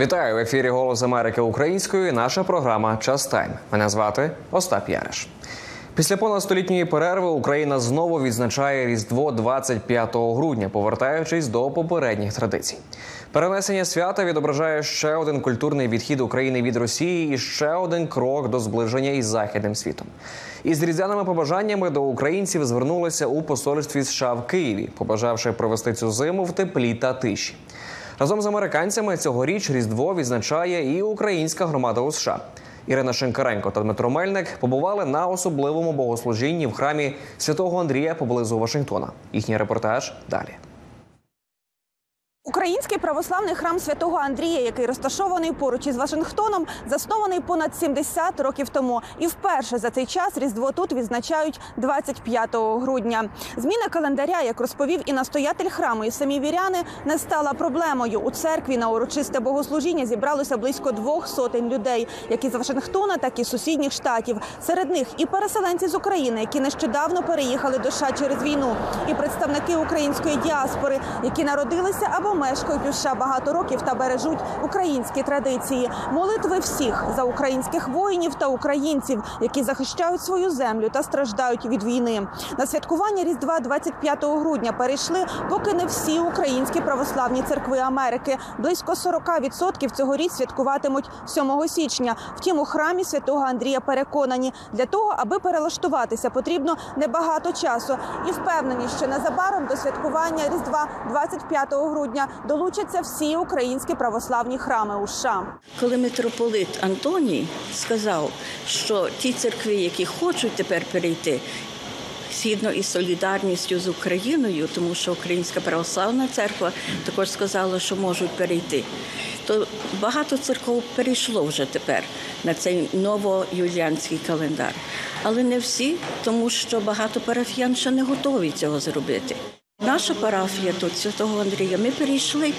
Вітаю в ефірі Голос Америки українською. Наша програма Час Тайм. Мене звати Остап Яриш. Після понад столітньої перерви Україна знову відзначає Різдво 25 грудня, повертаючись до попередніх традицій. Перенесення свята відображає ще один культурний відхід України від Росії і ще один крок до зближення із західним світом. Із різдвяними побажаннями до українців звернулися у посольстві США в Києві, побажавши провести цю зиму в теплі та тиші. Разом з американцями цьогоріч Різдво відзначає і українська громада у США. Ірина Шенкаренко та Дмитро Мельник побували на особливому богослужінні в храмі святого Андрія поблизу Вашингтона. Їхній репортаж далі. Український православний храм святого Андрія, який розташований поруч із Вашингтоном, заснований понад 70 років тому. І вперше за цей час Різдво тут відзначають 25 грудня. Зміна календаря, як розповів і настоятель храму, і самі віряни, не стала проблемою. У церкві на урочисте богослужіння зібралося близько двох сотень людей, як із Вашингтона, так і з сусідніх штатів. Серед них і переселенці з України, які нещодавно переїхали до США через війну, і представники української діаспори, які народилися або мешкають у США багато років та бережуть українські традиції. Молитви всіх за українських воїнів та українців, які захищають свою землю та страждають від війни. На святкування Різдва 25 грудня перейшли поки не всі українські православні церкви Америки. Близько 40% цьогоріч святкуватимуть 7 січня. Втім, у храмі святого Андрія переконані, для того, аби перелаштуватися, потрібно небагато часу і впевнені, що незабаром до святкування Різдва 25 грудня долучаться всі українські православні храми у США. Коли митрополит Антоній сказав, що ті церкви, які хочуть тепер перейти, згідно із солідарністю з Україною, тому що Українська православна церква також сказала, що можуть перейти. То багато церков перейшло вже тепер на цей новоюліанський календар, але не всі, тому що багато парафіян ще не готові цього зробити. Наша парафія тут Святого Андрія. Ми перейшли,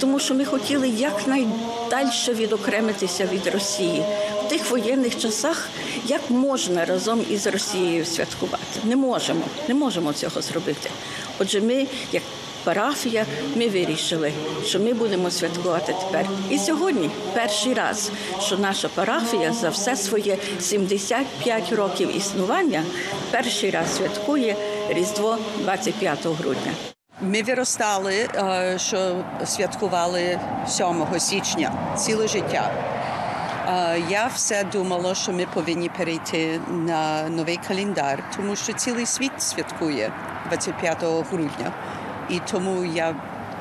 тому що ми хотіли якнайдальше відокремитися від Росії в тих воєнних часах. Як можна разом із Росією святкувати? Не можемо, не можемо цього зробити. Отже, ми, як парафія, ми вирішили, що ми будемо святкувати тепер. І сьогодні перший раз, що наша парафія за все своє 75 років існування перший раз святкує Різдво 25 грудня. Ми виростали, е, що святкували 7 січня ціле життя. Е, Я все думала, що ми повинні перейти на новий календар, тому що цілий світ святкує 25 грудня. І тому я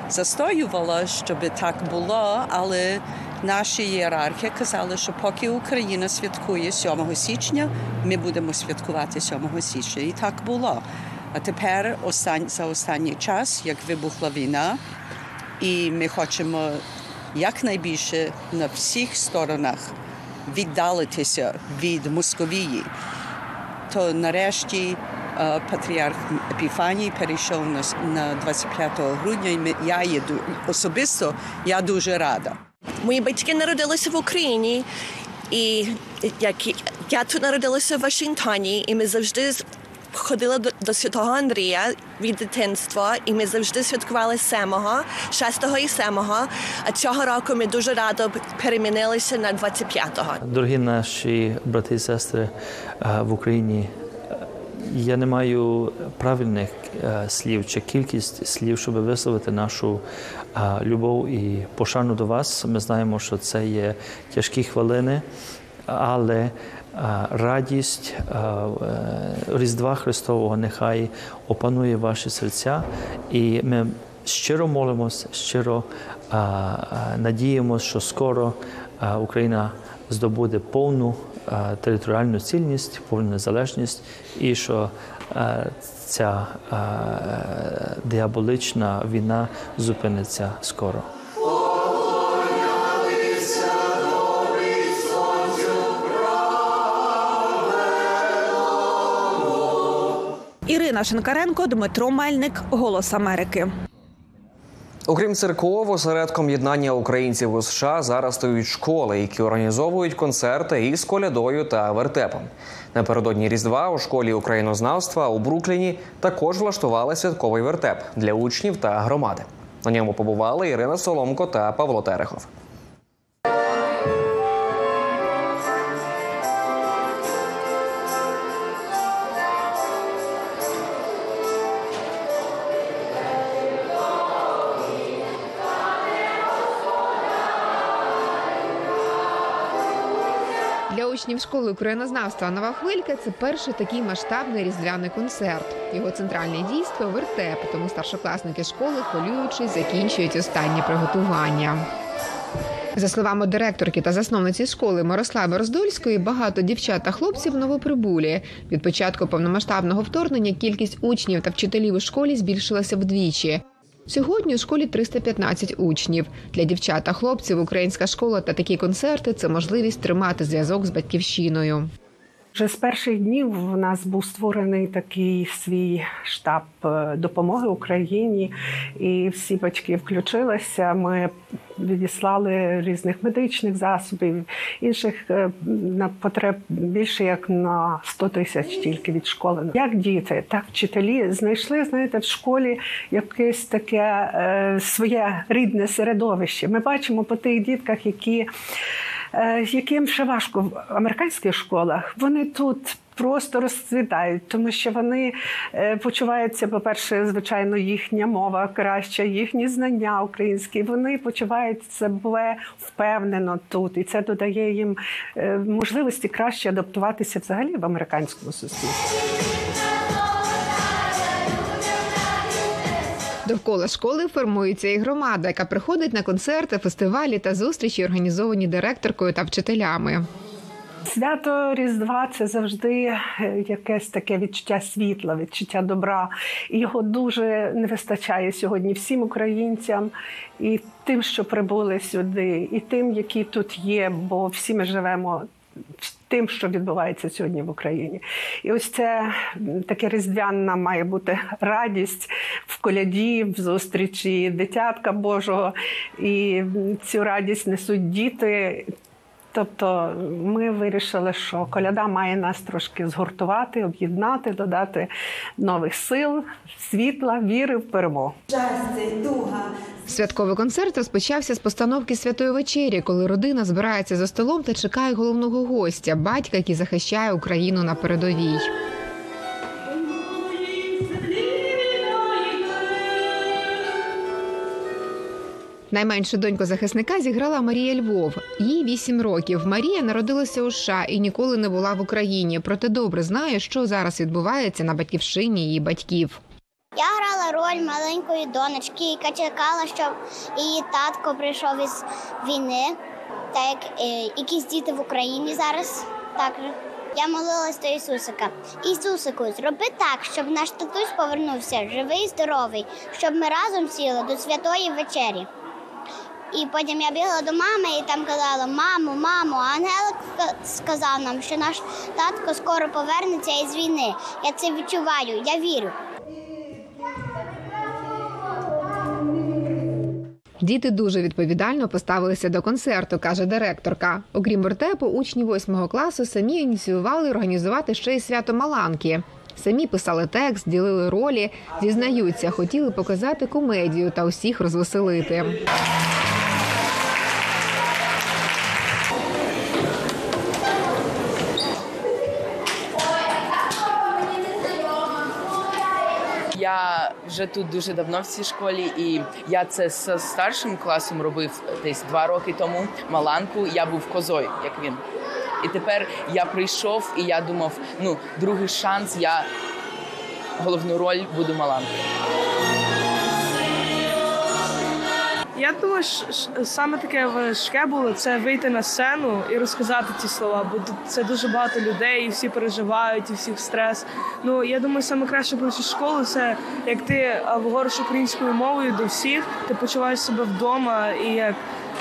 застоювала, щоб так було, але наші ієрархи казали, що поки Україна святкує 7 січня, ми будемо святкувати 7 січня. І так було. А тепер за останній час, як вибухла війна, і ми хочемо якнайбільше на всіх сторонах віддалитися від Московії, то нарешті патріарх Епіфаній перейшов на, с- на 25 грудня, і ми, я є ду- особисто я дуже рада. Мої батьки народилися в Україні, і як я тут народилася в Вашингтоні, і ми завжди ходили до, до святого Андрія від дитинства, і ми завжди святкували 7, 6 і 7. А цього року ми дуже радо перемінилися на 25-го. Дорогі наші брати і сестри е, в Україні, е, я не маю правильних е, слів чи кількість слів, щоб висловити нашу е, любов і пошану до вас. Ми знаємо, що це є тяжкі хвилини, але е, радість Різдва Христового нехай опанує ваші серця, і ми щиро молимось, щиро надіємося, що скоро Україна здобуде повну е, територіальну цільність, повну незалежність, і що е, ця е, діаболична війна зупиниться скоро. Ірина Шинкаренко, Дмитро Мельник, Голос Америки. Окрім церков, осередком єднання українців у США зараз стають школи, які організовують концерти із колядою та вертепом. Напередодні Різдва у школі українознавства у Брукліні також влаштували святковий вертеп для учнів та громади. На ньому побували Ірина Соломко та Павло Терехов. Учнів школи українознавства Нова хвилька це перший такий масштабний різдвяний концерт. Його центральне дійство вертеп, тому старшокласники школи, хвилюючись, закінчують останні приготування. За словами директорки та засновниці школи Мирослави Роздольської, багато дівчат та хлопців новоприбулі. Від початку повномасштабного вторгнення кількість учнів та вчителів у школі збільшилася вдвічі. Сьогодні у школі 315 учнів. Для дівчат та хлопців українська школа та такі концерти це можливість тримати зв'язок з батьківщиною. Вже з перших днів у нас був створений такий свій штаб е, допомоги Україні, і всі батьки включилися. Ми відіслали різних медичних засобів, інших е, на потреб більше як на 100 тисяч тільки від школи. Як діти, так вчителі знайшли, знаєте, в школі якесь таке е, своє рідне середовище. Ми бачимо по тих дітках, які яким ще важко в американських школах, вони тут. Просто розцвітають, тому що вони е, почуваються, по-перше, звичайно, їхня мова краща, їхні знання українські. Вони почувають себе впевнено тут, і це додає їм е, можливості краще адаптуватися взагалі в американському суспільстві. Довкола школи формується і громада, яка приходить на концерти, фестивалі та зустрічі, організовані директоркою та вчителями. Свято Різдва це завжди е, якесь таке відчуття світла, відчуття добра. Його дуже не вистачає сьогодні всім українцям, і тим, що прибули сюди, і тим, які тут є, бо всі ми живемо. Тим, що відбувається сьогодні в Україні, і ось це таке різдвяна має бути радість в коляді, в зустрічі дитятка Божого, і цю радість несуть діти. Тобто ми вирішили, що коляда має нас трошки згуртувати, об'єднати, додати нових сил, світла, віри в перемогу. Святковий концерт розпочався з постановки святої вечері, коли родина збирається за столом та чекає головного гостя, батька, який захищає Україну на передовій. Найменшу доньку захисника зіграла Марія Львов. Їй 8 років. Марія народилася у США і ніколи не була в Україні. Проте добре знає, що зараз відбувається на батьківщині її батьків. Я грала роль маленької донечки, яка чекала, щоб її татко прийшов із війни, так як е, якісь діти в Україні зараз також. Я молилась до Ісусика. Ісусику, зроби так, щоб наш татусь повернувся живий і здоровий, щоб ми разом сіли до святої вечері. І потім я бігла до мами і там казала: Мамо, мамо, ангел ка- сказав нам, що наш татко скоро повернеться із війни. Я це відчуваю, я вірю. Діти дуже відповідально поставилися до концерту, каже директорка. Окрім вертепу, учні восьмого класу самі ініціювали організувати ще й свято Маланки. Самі писали текст, ділили ролі, зізнаються, хотіли показати комедію та усіх розвеселити. Вже тут дуже давно в цій школі, і я це з старшим класом робив десь два роки тому. Маланку я був козою, як він. І тепер я прийшов, і я думав, ну, другий шанс, я головну роль буду маланкою. Я думаю, саме таке важке було це вийти на сцену і розказати ці слова, бо це дуже багато людей, і всі переживають, і всіх стрес. Ну я думаю, саме краще про цю школу це як ти говориш українською мовою до всіх, ти почуваєш себе вдома, і як,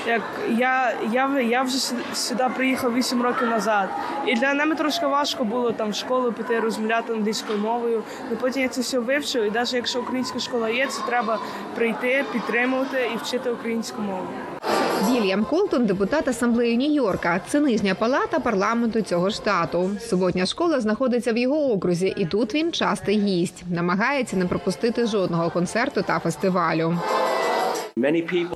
як я, я, я вже сюди приїхав 8 років назад. І для мене трошки важко було там в школу піти розмовляти англійською мовою. Ну потім я це все вивчив, і навіть якщо українська школа є, це треба прийти, підтримувати і вчити українську мову. Вільям Колтон, депутат асамблеї Нью-Йорка. Це нижня палата парламенту цього штату. Суботня школа знаходиться в його окрузі, і тут він частий гість. Намагається не пропустити жодного концерту та фестивалю.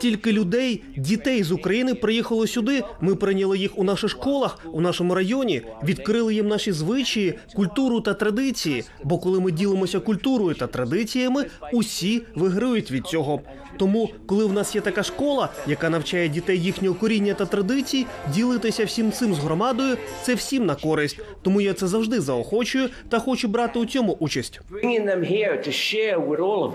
Тільки людей, дітей з України приїхало сюди. Ми прийняли їх у наших школах, у нашому районі, відкрили їм наші звичаї, культуру та традиції. Бо коли ми ділимося культурою та традиціями, усі виграють від цього. Тому, коли в нас є така школа, яка навчає дітей їхнього коріння та традицій, ділитися всім цим з громадою це всім на користь. Тому я це завжди заохочую та хочу брати у цьому участь.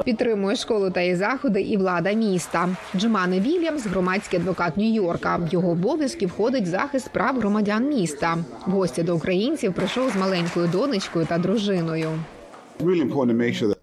Підтримує школу та її заходи і влада міста. Джумани Вільямс, громадський адвокат Нью-Йорка. В його обов'язки входить захист прав громадян міста. В гості до українців прийшов з маленькою донечкою та дружиною.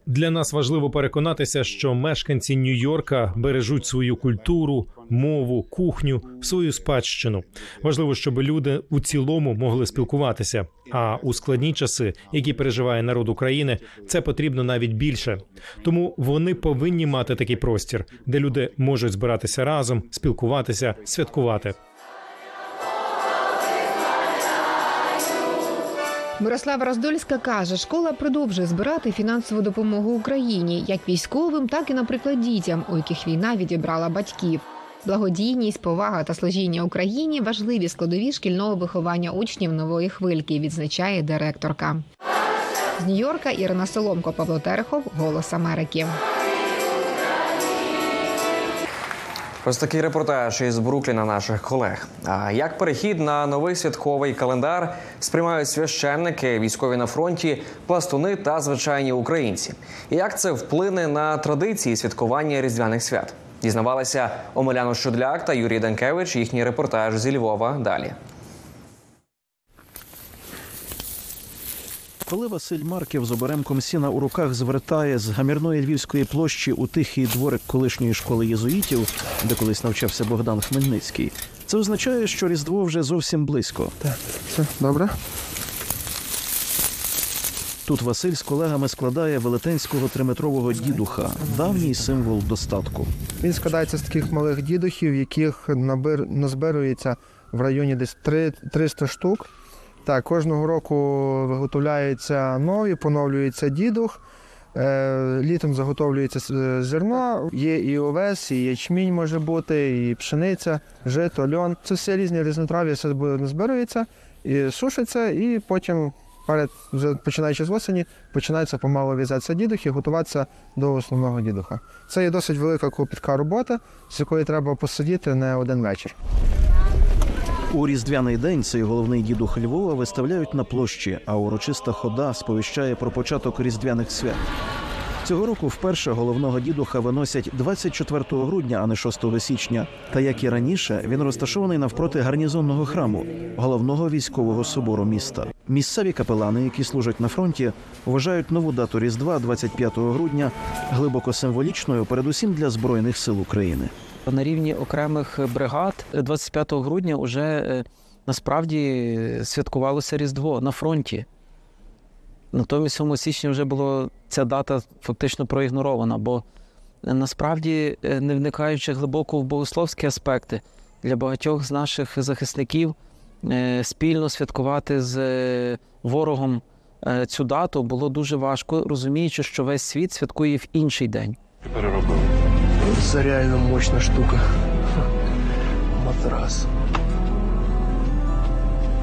Для нас важливо переконатися, що мешканці Нью-Йорка бережуть свою культуру, мову, кухню, свою спадщину. Важливо, щоб люди у цілому могли спілкуватися. А у складні часи, які переживає народ України, це потрібно навіть більше. Тому вони повинні мати такий простір, де люди можуть збиратися разом, спілкуватися, святкувати. Мирослава Роздольська каже, школа продовжує збирати фінансову допомогу Україні як військовим, так і, наприклад, дітям, у яких війна відібрала батьків. Благодійність, повага та служіння Україні важливі складові шкільного виховання учнів нової хвильки, відзначає директорка. З Нью-Йорка Ірина Соломко, Павло Терехов, Голос Америки. Ось такий репортаж із Брукліна наших колег. А як перехід на новий святковий календар сприймають священники, військові на фронті, пластуни та звичайні українці? І як це вплине на традиції святкування різдвяних свят? Дізнавалися Омеляна Шудляк та Юрій Данкевич. Їхній репортаж зі Львова. Далі. Коли Василь Марків з оберемком сіна у руках звертає з гамірної львівської площі у тихий дворик колишньої школи єзуїтів, де колись навчався Богдан Хмельницький, це означає, що Різдво вже зовсім близько. Так, все, добре. Тут Василь з колегами складає велетенського триметрового дідуха, давній символ достатку. Він складається з таких малих дідухів, яких набир, назбирується в районі десь 3, 300 штук. Так, кожного року виготовляються нові, поновлюється дідух. Е, літом заготовлюється зерно, є і овес, і ячмінь може бути, і пшениця, жито, льон. Це все різні різнотрав'я, все буде назбирується і сушиться, і потім, перед, вже починаючи з осені, починається помалу в'язатися дідух і готуватися до основного дідуха. Це є досить велика клопітка робота, з якої треба посидіти не один вечір. У різдвяний день цей головний дідух Львова виставляють на площі, а урочиста хода сповіщає про початок різдвяних свят. Цього року вперше головного дідуха виносять 24 грудня, а не 6 січня. Та як і раніше, він розташований навпроти гарнізонного храму, головного військового собору міста. Місцеві капелани, які служать на фронті, вважають нову дату Різдва, 25 грудня, глибоко символічною, передусім для збройних сил України. На рівні окремих бригад 25 грудня вже насправді святкувалося Різдво на фронті. Натомість 7 січня вже була ця дата фактично проігнорована, бо е, насправді, е, не вникаючи глибоко в богословські аспекти, для багатьох з наших захисників е, спільно святкувати з ворогом цю дату було дуже важко, розуміючи, що весь світ святкує в інший день. Переробив. Це реально мощна штука. Матрас.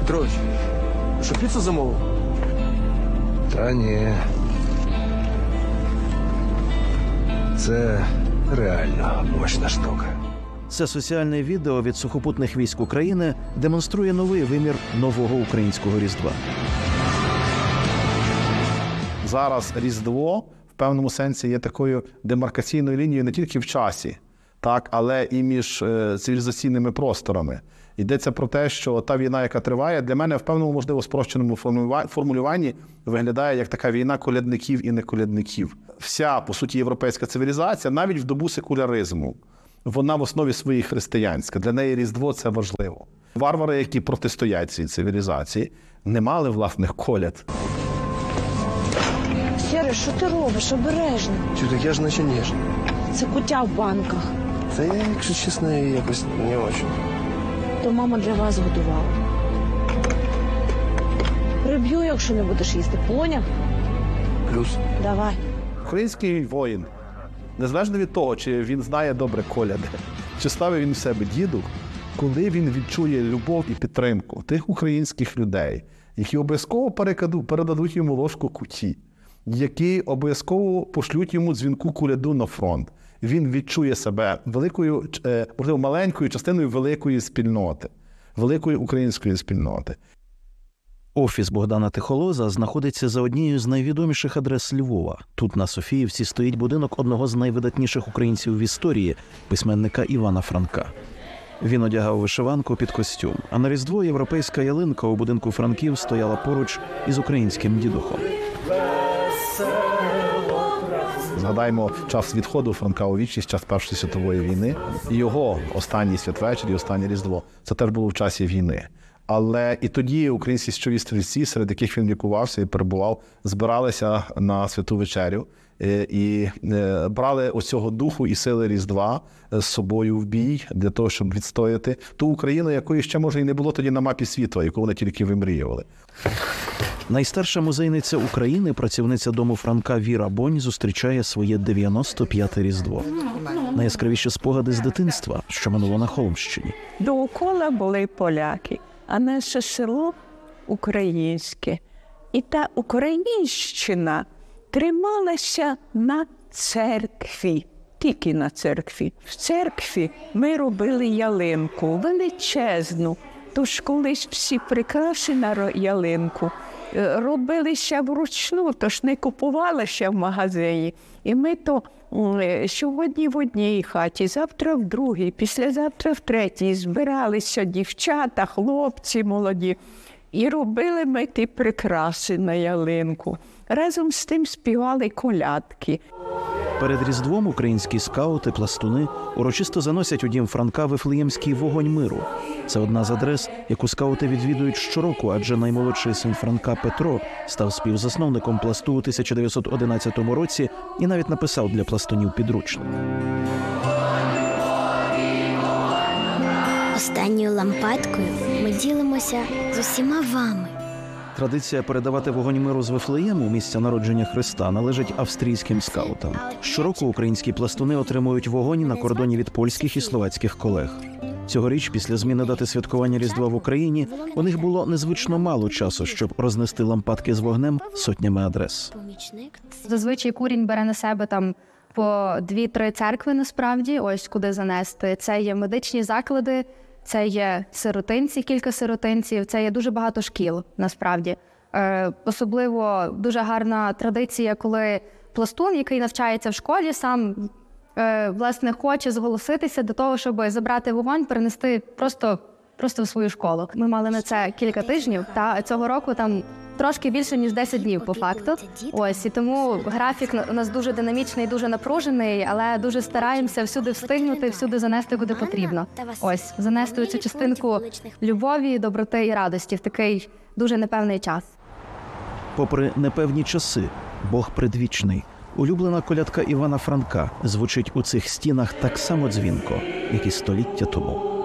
Петрович, що піцу замовив? Та ні. Це реально мощна штука. Це соціальне відео від сухопутних військ України демонструє новий вимір нового українського різдва. зараз Різдво в певному сенсі є такою демаркаційною лінією не тільки в часі, так, але і між е, цивілізаційними просторами. Йдеться про те, що та війна, яка триває, для мене в певному можливо спрощеному формулюванні виглядає як така війна колядників і неколядників. Вся по суті європейська цивілізація, навіть в добу секуляризму, вона в основі своїй християнська. Для неї Різдво це важливо. Варвари, які протистоять цій цивілізації, не мали власних коляд. Сєре, що ти робиш? Обережно. Чути, я ж наче ніжний. Це куття в банках. Та я, якщо чесно, якось не очень. То мама для вас готувала. Приб'ю, якщо не будеш їсти. Поняв? Плюс. Давай. Український воїн Незалежно від того, чи він знає добре коляди, чи ставив він в себе діду, коли він відчує любов і підтримку тих українських людей, які обов'язково передадуть йому ложку куті, які обов'язково пошлють йому дзвінку куляду на фронт. Він відчує себе великою, е, можливо, маленькою частиною великої спільноти, великої української спільноти. Офіс Богдана Тихолоза знаходиться за однією з найвідоміших адрес Львова. Тут на Софіївці стоїть будинок одного з найвидатніших українців в історії письменника Івана Франка. Він одягав вишиванку під костюм. А на різдво європейська ялинка у будинку Франків стояла поруч із українським дідухом. Згадаємо час відходу Франка у вічність, час Першої світової війни. і Його останній святвечір і останнє різдво це теж було в часі війни. Але і тоді українські січові стрільці, серед яких він лікувався і перебував, збиралися на святу вечерю і е, брали оцього духу і сили Різдва з собою в бій для того, щоб відстояти ту Україну, якої ще може і не було тоді на мапі світу, яку вони тільки вимріювали. Найстарша музейниця України, працівниця дому Франка Віра Бонь, зустрічає своє 95-те різдво. Найяскравіші спогади з дитинства, що минуло на Холмщині. Довкола були поляки а наше село українське. І та Українщина трималася на церкві, тільки на церкві. В церкві ми робили ялинку величезну. Тож колись всі прикраси на ялинку е, робилися вручну, тож не купувалися в магазині. І ми то сьогодні в одній хаті, завтра в другій, післязавтра в третій збиралися дівчата, хлопці молоді. І робили ми ті прикраси на ялинку. Разом з тим співали колядки. Перед різдвом українські скаути, пластуни урочисто заносять у дім Франка Вифлеємський вогонь миру. Це одна з адрес, яку скаути відвідують щороку, адже наймолодший син Франка Петро став співзасновником пласту у 1911 році і навіть написав для пластунів підручник. Останньою лампадкою ми ділимося з усіма вами. Традиція передавати вогонь миру з Вифлеєму, місця народження Христа, належить австрійським скаутам. Щороку українські пластуни отримують вогонь на кордоні від польських і словацьких колег. Цьогоріч, після зміни дати святкування Різдва в Україні, у них було незвично мало часу, щоб рознести лампадки з вогнем сотнями адрес. Зазвичай курінь бере на себе там по дві-три церкви. Насправді, ось куди занести. Це є медичні заклади. Це є сиротинці, кілька сиротинців, це є дуже багато шкіл насправді. Е, Особливо дуже гарна традиція, коли пластун, який навчається в школі, сам е, власне хоче зголоситися до того, щоб забрати вогонь, перенести просто просто в свою школу. Ми мали на це кілька тижнів, та цього року там трошки більше ніж 10 днів по факту. Ось і тому графік у нас дуже динамічний, дуже напружений, але дуже стараємося всюди встигнути, всюди занести куди потрібно. Ось занести цю частинку любові, доброти і радості в такий дуже непевний час. Попри непевні часи, Бог предвічний. Улюблена колядка Івана Франка звучить у цих стінах так само дзвінко, як і століття тому.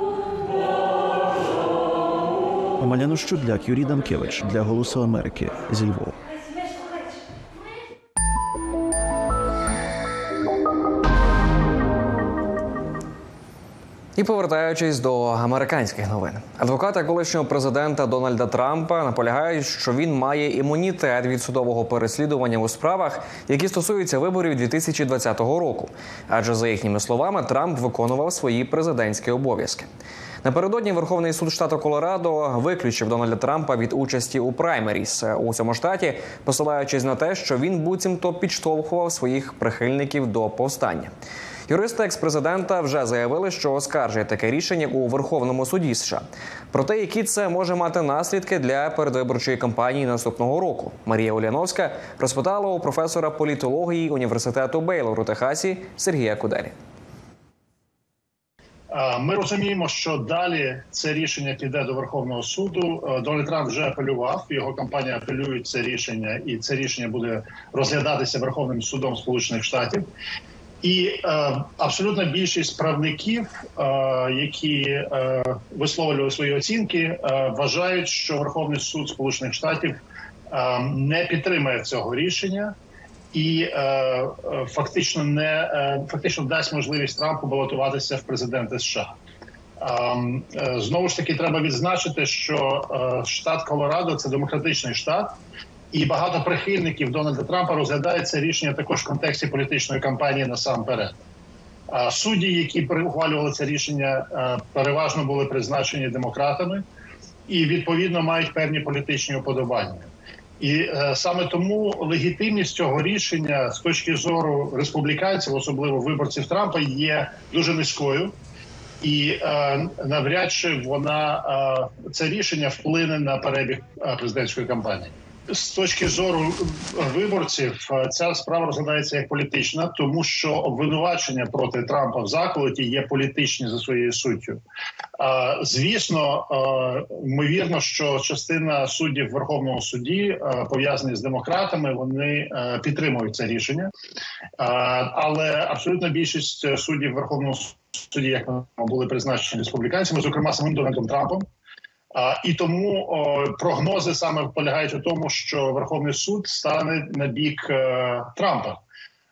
Омеляно Щудляк, Юрій Данкевич для Голосу Америки зі Львова. І повертаючись до американських новин, адвокати колишнього президента Дональда Трампа наполягають, що він має імунітет від судового переслідування у справах, які стосуються виборів 2020 року. Адже за їхніми словами Трамп виконував свої президентські обов'язки. Напередодні Верховний суд штату Колорадо виключив Дональда Трампа від участі у праймеріс у цьому штаті, посилаючись на те, що він буцімто підштовхував своїх прихильників до повстання. Юристи експрезидента вже заявили, що оскаржує таке рішення у Верховному суді США. Про те, які це може мати наслідки для передвиборчої кампанії наступного року. Марія Уляновська розпитала у професора політології університету Бейлор у Техасі Сергія Куделі. Ми розуміємо, що далі це рішення піде до Верховного суду. Дональд Трамп вже апелював. Його компанія апелює це рішення, і це рішення буде розглядатися Верховним судом Сполучених Штатів. І е, абсолютна більшість правників, е, які е, висловлювали свої оцінки, е, вважають, що Верховний суд Сполучених Штатів е, не підтримає цього рішення і е, е, фактично не е, фактично дасть можливість Трампу балотуватися в президенти США. Ем, е, Знову ж таки, треба відзначити, що е, штат Колорадо це демократичний штат, і багато прихильників Дональда Трампа розглядають це рішення також в контексті політичної кампанії насамперед. А Судді, які ухвалювали це рішення, е, переважно були призначені демократами і відповідно мають певні політичні уподобання. І е, саме тому легітимність цього рішення з точки зору республіканців, особливо виборців Трампа, є дуже низькою. І е, навряд чи вона е, це рішення вплине на перебіг е, президентської кампанії. З точки зору виборців, е, ця справа розглядається як політична, тому що обвинувачення проти Трампа в заколоті є політичні за своєю суттю. Е, Звісно, е, ймовірно, що частина суддів Верховного суді пов'язані з демократами, вони підтримують це рішення, але абсолютна більшість суддів Верховного суді, як ми були призначені республіканцями, зокрема самим Дональдом Трампом. І тому прогнози саме полягають у тому, що Верховний суд стане на бік е, Трампа.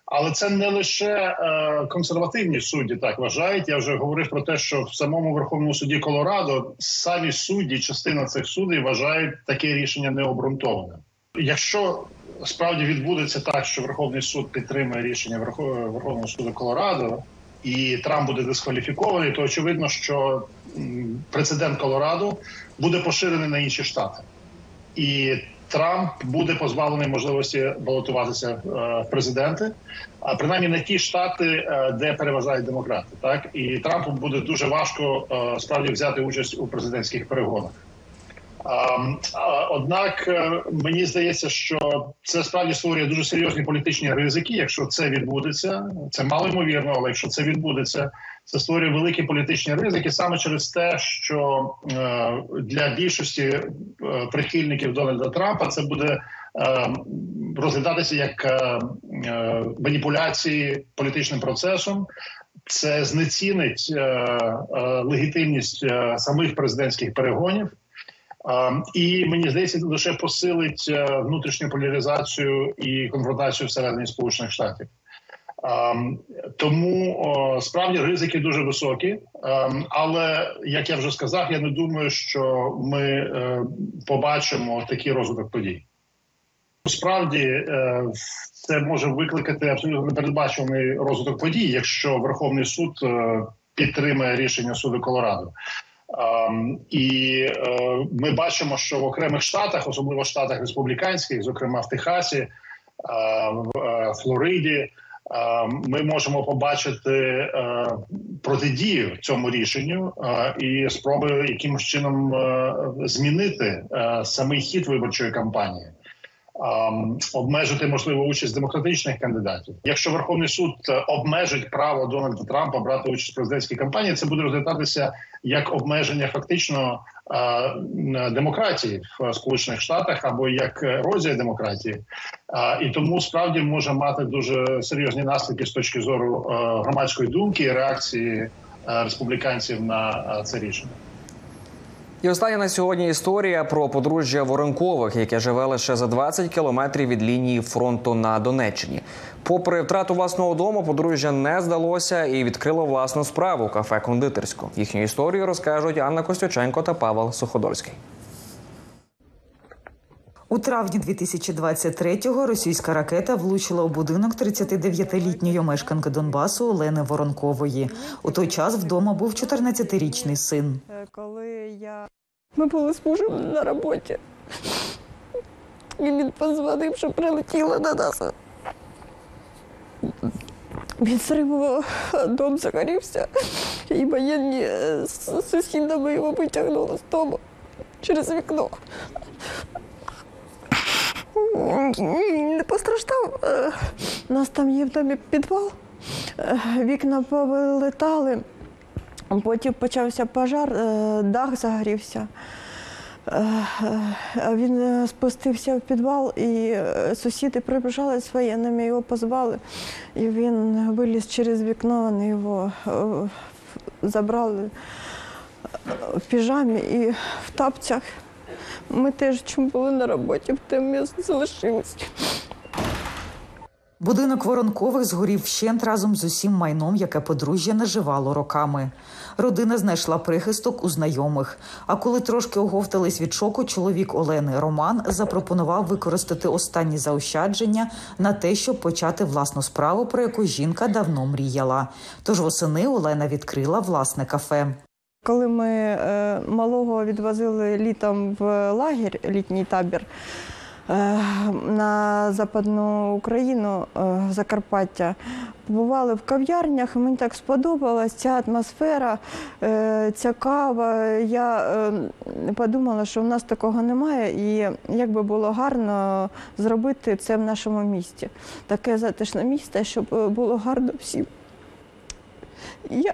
Але це не лише е, консервативні судді так вважають. Я вже говорив про те, що в самому Верховному суді Колорадо самі судді, частина цих суддів вважають таке рішення необґрунтоване. Якщо справді відбудеться так, що Верховний суд підтримує рішення Верхов- Верховного суду Колорадо, і Трамп буде дискваліфікований, то очевидно, що прецедент Колорадо буде поширений на інші штати, і Трамп буде позбавлений можливості балотуватися е, в президенти, а принаймні на ті штати, е, де переважають демократи. Так і Трампу буде дуже важко е, справді взяти участь у президентських перегонах. А, Однак мені здається, що це справді створює дуже серйозні політичні ризики. Якщо це відбудеться, це мало ймовірно, але якщо це відбудеться, це створює великі політичні ризики саме через те, що е, для більшості е, прихильників Дональда Трампа це буде е, розглядатися як маніпуляції політичним процесом. Це знецінить легітимність самих президентських перегонів. І мені здається, це лише посилить внутрішню поляризацію і конфронтацію всередині Сполучених Штатів. Um, тому справді ризики дуже високі. Um, але як я вже сказав, я не думаю, що ми е, побачимо такий розвиток подій. Справді е, це може викликати абсолютно непередбачуваний розвиток подій, якщо Верховний суд е, підтримає рішення суду Колорадо. Um, і е, ми бачимо, що в окремих штатах, особливо в штатах республіканських, зокрема в Техасі, е, в е, Флориді, ми можемо побачити е, протидію цьому рішенню е, і спроби якимось чином е, змінити е, самий хід виборчої кампанії. Um, обмежити можливу участь демократичних кандидатів. Якщо Верховний суд е, обмежить право Дональда Трампа брати участь в президентській кампанії, це буде розглядатися як обмеження фактично е, демократії в Сполучених Штатах або як ерозія демократії, е, і тому справді може мати дуже серйозні наслідки з точки зору громадської думки і реакції республіканців на це рішення. І остання на сьогодні історія про подружжя Воронкових, яке живе лише за 20 кілометрів від лінії фронту на Донеччині. Попри втрату власного дому, подружжя не здалося і відкрило власну справу кафе кондитерську. Їхню історію розкажуть Анна Костюченко та Павел Суходольський. У травні 2023-го російська ракета влучила у будинок 39-літньої мешканки Донбасу Олени Воронкової. У той час вдома був 14-річний син. Коли ми були з мужем на роботі, і він подзвонив, що прилетіло на нас. Він зривав, дом загорівся, і воєнні з сусідами його витягнули з дому через вікно. Не постраждав. У нас там є в домі підвал, вікна повилетали. Потім почався пожар, дах загорівся. Він спустився в підвал, і сусіди прибіжали з воєнними, його позвали, і він виліз через вікно, вони його забрали в піжамі і в тапцях. Ми теж чим були на роботі, в тим місці залишились. Будинок Воронкових згорів вщент разом з усім майном, яке подружжя наживало роками. Родина знайшла прихисток у знайомих. А коли трошки оговтались від шоку, чоловік Олени Роман запропонував використати останні заощадження на те, щоб почати власну справу, про яку жінка давно мріяла. Тож восени Олена відкрила власне кафе. Коли ми е, малого відвозили літом в лагерь, літній табір е, на Западну Україну, е, Закарпаття, побували в кав'ярнях, мені так сподобалась ця атмосфера, ця кава. Я подумала, що в нас такого немає, і як би було гарно зробити це в нашому місті. Таке затишне місце, щоб було гарно всім. Я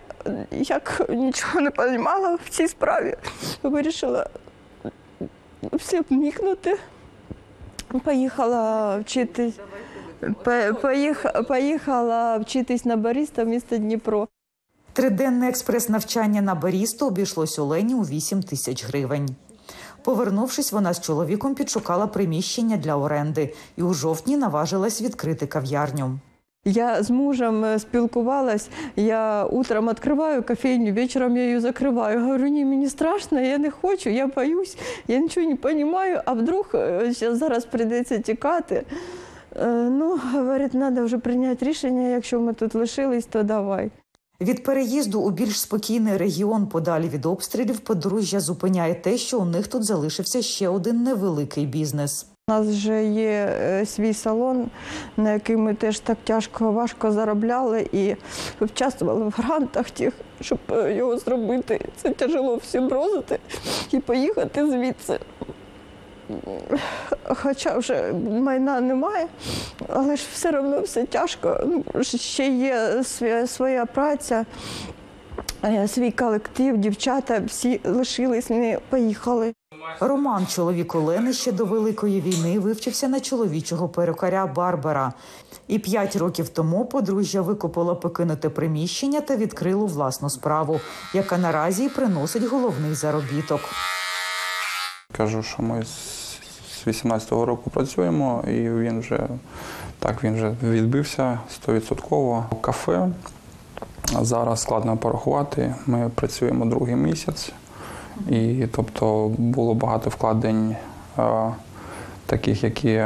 як нічого не розуміла в цій справі, вирішила все вникнути. Поїхала вчитись, по- поїхала вчитись на бариста в місто Дніпро. Триденне експрес-навчання на барісту обійшлось Олені у 8 тисяч гривень. Повернувшись, вона з чоловіком підшукала приміщення для оренди і у жовтні наважилась відкрити кав'ярню. Я з мужем е, спілкувалась, я утром відкриваю кофейню, вечором я її закриваю. Говорю, ні, мені страшно, я не хочу, я боюсь, я нічого не розумію, а вдруг е, зараз прийдеться тікати. Е, Ну, говорить, треба вже прийняти рішення, якщо ми тут лишились, то давай. Від переїзду у більш спокійний регіон подалі від обстрілів подружжя зупиняє те, що у них тут залишився ще один невеликий бізнес. У нас вже є е, свій салон, на який ми теж так тяжко, важко заробляли і участвували в грантах тих, щоб е, його зробити. Це тяжело всім бросити і поїхати звідси. Хоча вже майна немає, але ж все одно все тяжко. Ну, ще є своя праця, е, свій колектив, дівчата всі лишились, не поїхали. Роман, чоловік Олени, ще до Великої війни вивчився на чоловічого перукаря Барбара. І п'ять років тому подружжя викупило покинуте приміщення та відкрило власну справу, яка наразі й приносить головний заробіток. Кажу, що ми з з 18-го року працюємо, і він вже так він вже відбився 100%. Кафе зараз складно порахувати. Ми працюємо другий місяць, і тобто було багато вкладень, е, таких, які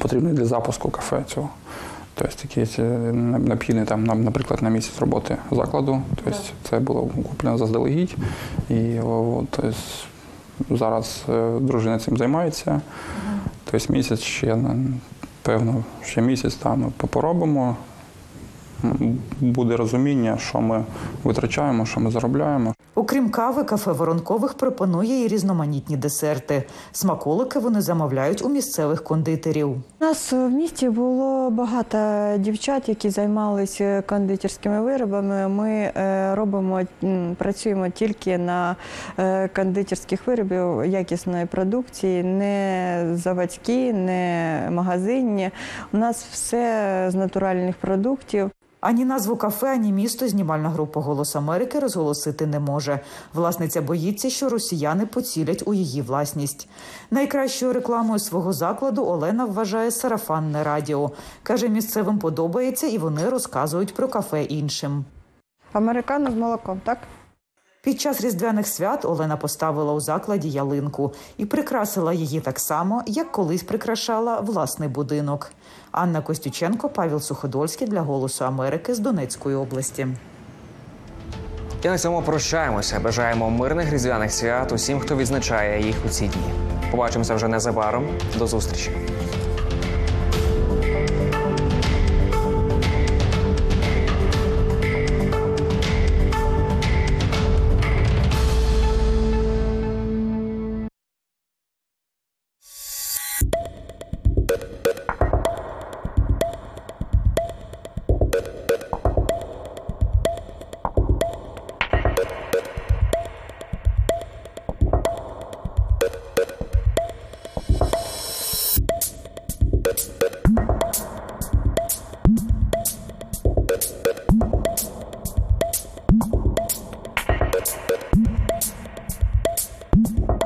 потрібні для запуску кафе цього. Тобто такі ці необхідні там, нам, наприклад, на місяць роботи закладу. Тобто це було куплено заздалегідь. І тобто, зараз е, дружина цим займається. Тобто місяць ще, певно, ще місяць там ми поробимо. Буде розуміння, що ми витрачаємо, що ми заробляємо. Окрім кави, кафе Воронкових пропонує і різноманітні десерти. Смаколики вони замовляють у місцевих кондитерів. У нас в місті було багато дівчат, які займалися кондитерськими виробами. Ми е, робимо, працюємо тільки на е, кондитерських виробів якісної продукції, не заводські, не магазинні. У нас все з натуральних продуктів. Ані назву кафе, ані місто знімальна група Голос Америки розголосити не може. Власниця боїться, що росіяни поцілять у її власність. Найкращою рекламою свого закладу Олена вважає сарафанне радіо. каже, місцевим подобається, і вони розказують про кафе іншим. Американо з молоком, так? Під час різдвяних свят Олена поставила у закладі ялинку і прикрасила її так само, як колись прикрашала власний будинок. Анна Костюченко, Павел Суходольський для Голосу Америки з Донецької області. І на цьому прощаємося. Бажаємо мирних різдвяних свят усім, хто відзначає їх у ці дні. Побачимося вже незабаром. До зустрічі.